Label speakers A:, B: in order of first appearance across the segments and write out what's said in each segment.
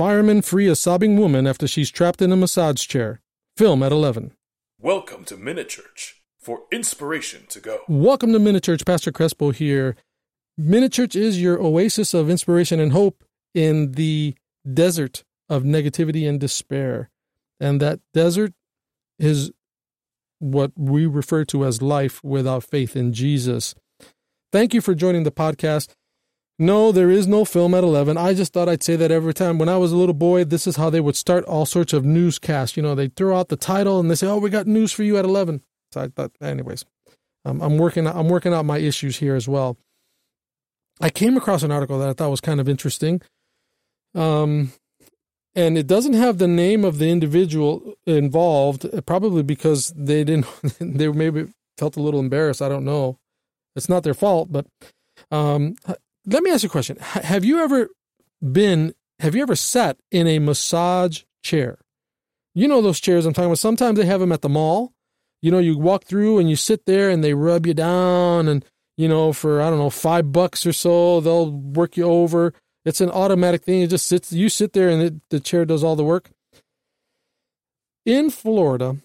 A: Firemen free a sobbing woman after she's trapped in a massage chair. Film at 11.
B: Welcome to Minute Church for inspiration to go.
A: Welcome to Minute Church. Pastor Crespo here. Minute Church is your oasis of inspiration and hope in the desert of negativity and despair. And that desert is what we refer to as life without faith in Jesus. Thank you for joining the podcast. No, there is no film at 11. I just thought I'd say that every time. When I was a little boy, this is how they would start all sorts of newscasts. You know, they throw out the title and they say, "Oh, we got news for you at 11." So I thought, anyways, um, I'm working. I'm working out my issues here as well. I came across an article that I thought was kind of interesting. Um, and it doesn't have the name of the individual involved, probably because they didn't. They maybe felt a little embarrassed. I don't know. It's not their fault, but um, let me ask you a question. Have you ever been, have you ever sat in a massage chair? You know those chairs I'm talking about. Sometimes they have them at the mall. You know, you walk through and you sit there and they rub you down and, you know, for, I don't know, five bucks or so, they'll work you over. It's an automatic thing. It just sits, you sit there and it, the chair does all the work. In Florida,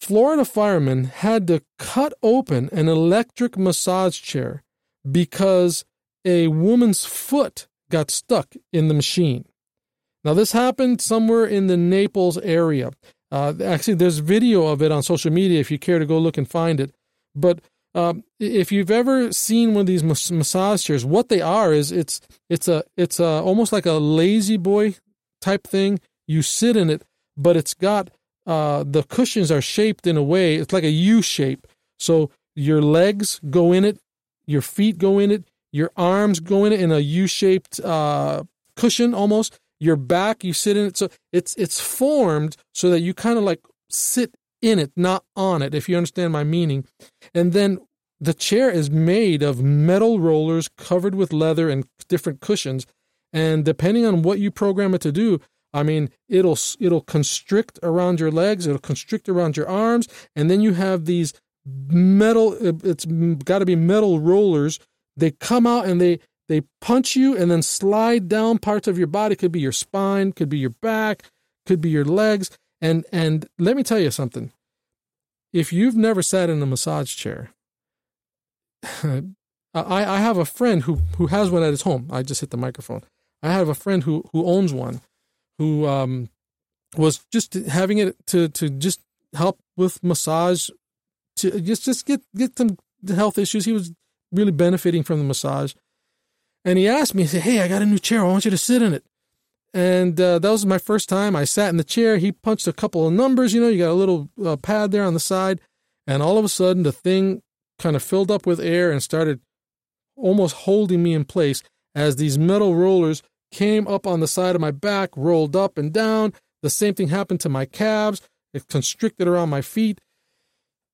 A: Florida firemen had to cut open an electric massage chair because a woman's foot got stuck in the machine. Now, this happened somewhere in the Naples area. Uh, actually, there's video of it on social media if you care to go look and find it. But um, if you've ever seen one of these massage chairs, what they are is it's it's a it's a, almost like a La-Z-Boy type thing. You sit in it, but it's got uh, the cushions are shaped in a way it's like a U shape. So your legs go in it, your feet go in it, your arms go in in a U-shaped uh, cushion almost. Your back, you sit in it. So it's it's formed so that you kind of like sit in it, not on it, if you understand my meaning. And then the chair is made of metal rollers covered with leather and different cushions. And depending on what you program it to do, I mean, it'll it'll constrict around your legs, it'll constrict around your arms, and then you have these metal. It's got to be metal rollers they come out and they they punch you and then slide down parts of your body. Could be your spine, could be your back, could be your legs. And and let me tell you something. If you've never sat in a massage chair, I, I have a friend who, who has one at his home. I just hit the microphone. I have a friend who, who owns one, who um, was just having it to, to just help with massage, to just just get get some health issues. He was really benefiting from the massage. And he asked me, he said, Hey, I got a new chair. I want you to sit in it. And uh, that was my first time. I sat in the chair. He punched a couple of numbers. You know, you got a little uh, pad there on the side. And all of a sudden, the thing kind of filled up with air and started almost holding me in place as these metal rollers came up on the side of my back, rolled up and down. The same thing happened to my calves. It constricted around my feet.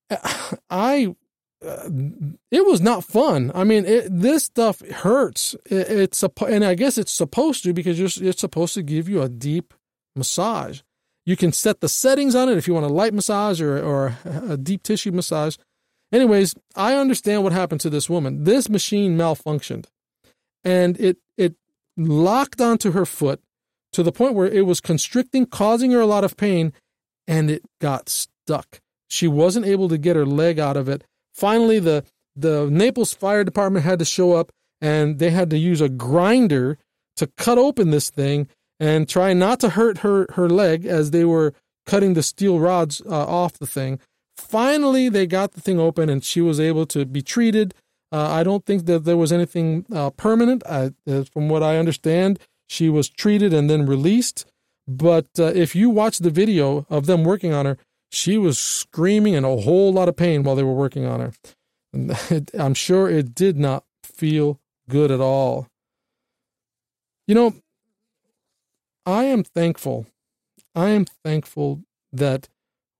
A: I it was not fun. I mean, it, this stuff hurts. It, it's and I guess it's supposed to because you're, it's supposed to give you a deep massage. You can set the settings on it if you want a light massage or or a deep tissue massage. Anyways, I understand what happened to this woman. This machine malfunctioned, and it it locked onto her foot to the point where it was constricting, causing her a lot of pain, and it got stuck. She wasn't able to get her leg out of it Finally, the the Naples Fire Department had to show up, and they had to use a grinder to cut open this thing and try not to hurt her her leg as they were cutting the steel rods uh, off the thing. Finally, they got the thing open, and she was able to be treated. Uh, I don't think that there was anything uh, permanent. I, uh, from what I understand, she was treated and then released. But uh, if you watch the video of them working on her, she was screaming in a whole lot of pain while they were working on her. I'm sure it did not feel good at all. You know, I am thankful. I am thankful that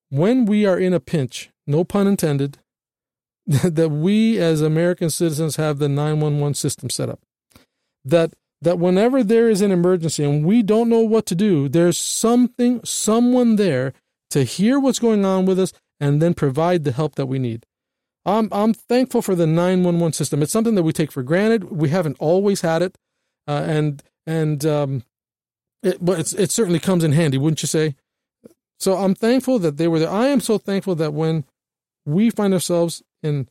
A: when we are in a pinch, no pun intended, that we as American citizens have the 911 system set up. That that whenever there is an emergency and we don't know what to do, there's something, someone there to hear what's going on with us and then provide the help that we need. I'm, I'm thankful for the 911 system. It's something that we take for granted. We haven't always had it. Uh, and and um, It, but it's, it certainly comes in handy, wouldn't you say? So I'm thankful that they were there. I am so thankful that when we find ourselves in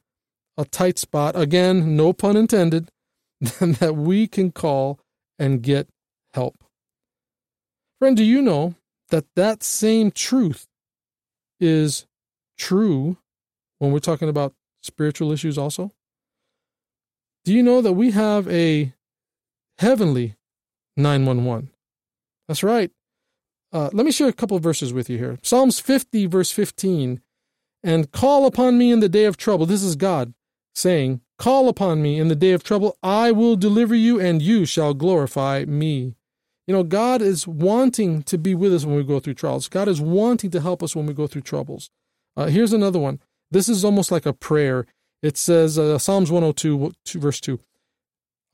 A: a tight spot, again, no pun intended, that we can call and get help. Friend, do you know that that same truth is true when we're talking about spiritual issues also? Do you know that we have a heavenly 911? That's right. Uh, let me share a couple verses with you here. Psalms 50, verse 15. And call upon me in the day of trouble. This is God saying, Call upon me in the day of trouble. I will deliver you, and you shall glorify me. You know, God is wanting to be with us when we go through trials. God is wanting to help us when we go through troubles. Uh, here's another one. This is almost like a prayer. It says, uh, Psalms 102, verse 2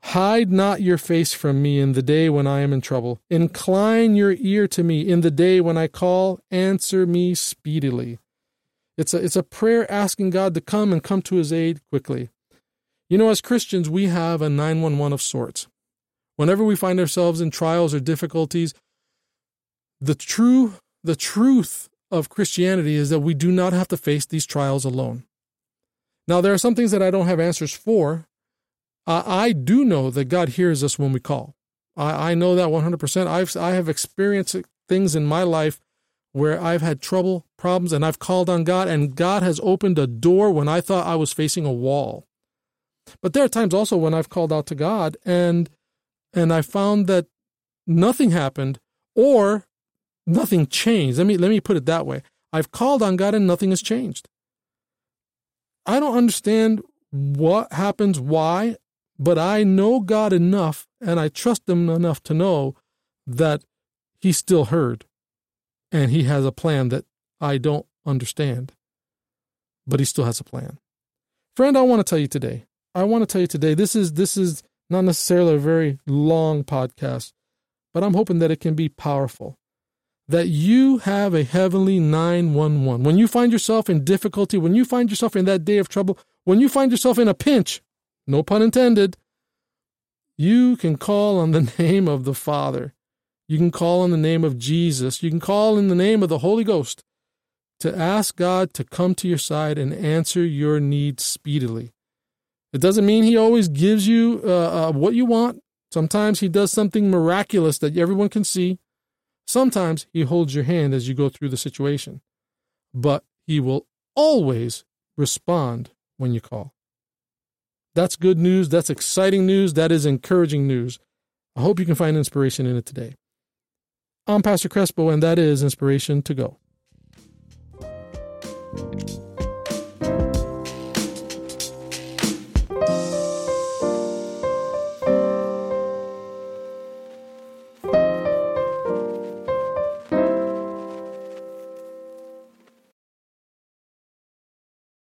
A: Hide not your face from me in the day when I am in trouble. Incline your ear to me in the day when I call. Answer me speedily. It's a, it's a prayer asking God to come and come to his aid quickly. You know, as Christians, we have a 911 of sorts. Whenever we find ourselves in trials or difficulties, the true the truth of Christianity is that we do not have to face these trials alone. Now, there are some things that I don't have answers for. Uh, I do know that God hears us when we call. I, I know that 100%. I've, I have experienced things in my life where I've had trouble, problems, and I've called on God, and God has opened a door when I thought I was facing a wall. But there are times also when I've called out to God and and I found that nothing happened or nothing changed. Let me let me put it that way. I've called on God and nothing has changed. I don't understand what happens, why, but I know God enough and I trust him enough to know that he still heard and he has a plan that I don't understand. But he still has a plan. Friend, I want to tell you today. I want to tell you today this is this is not necessarily a very long podcast, but I'm hoping that it can be powerful. That you have a heavenly 911. When you find yourself in difficulty, when you find yourself in that day of trouble, when you find yourself in a pinch, no pun intended, you can call on the name of the Father you can call on the name of Jesus. You can call in the name of the Holy Ghost to ask God to come to your side and answer your needs speedily. It doesn't mean He always gives you uh, uh, what you want. Sometimes He does something miraculous that everyone can see. Sometimes He holds your hand as you go through the situation. But He will always respond when you call. That's good news. That's exciting news. That is encouraging news. I hope you can find inspiration in it today. I'm Pastor Crespo, and that is Inspiration to Go.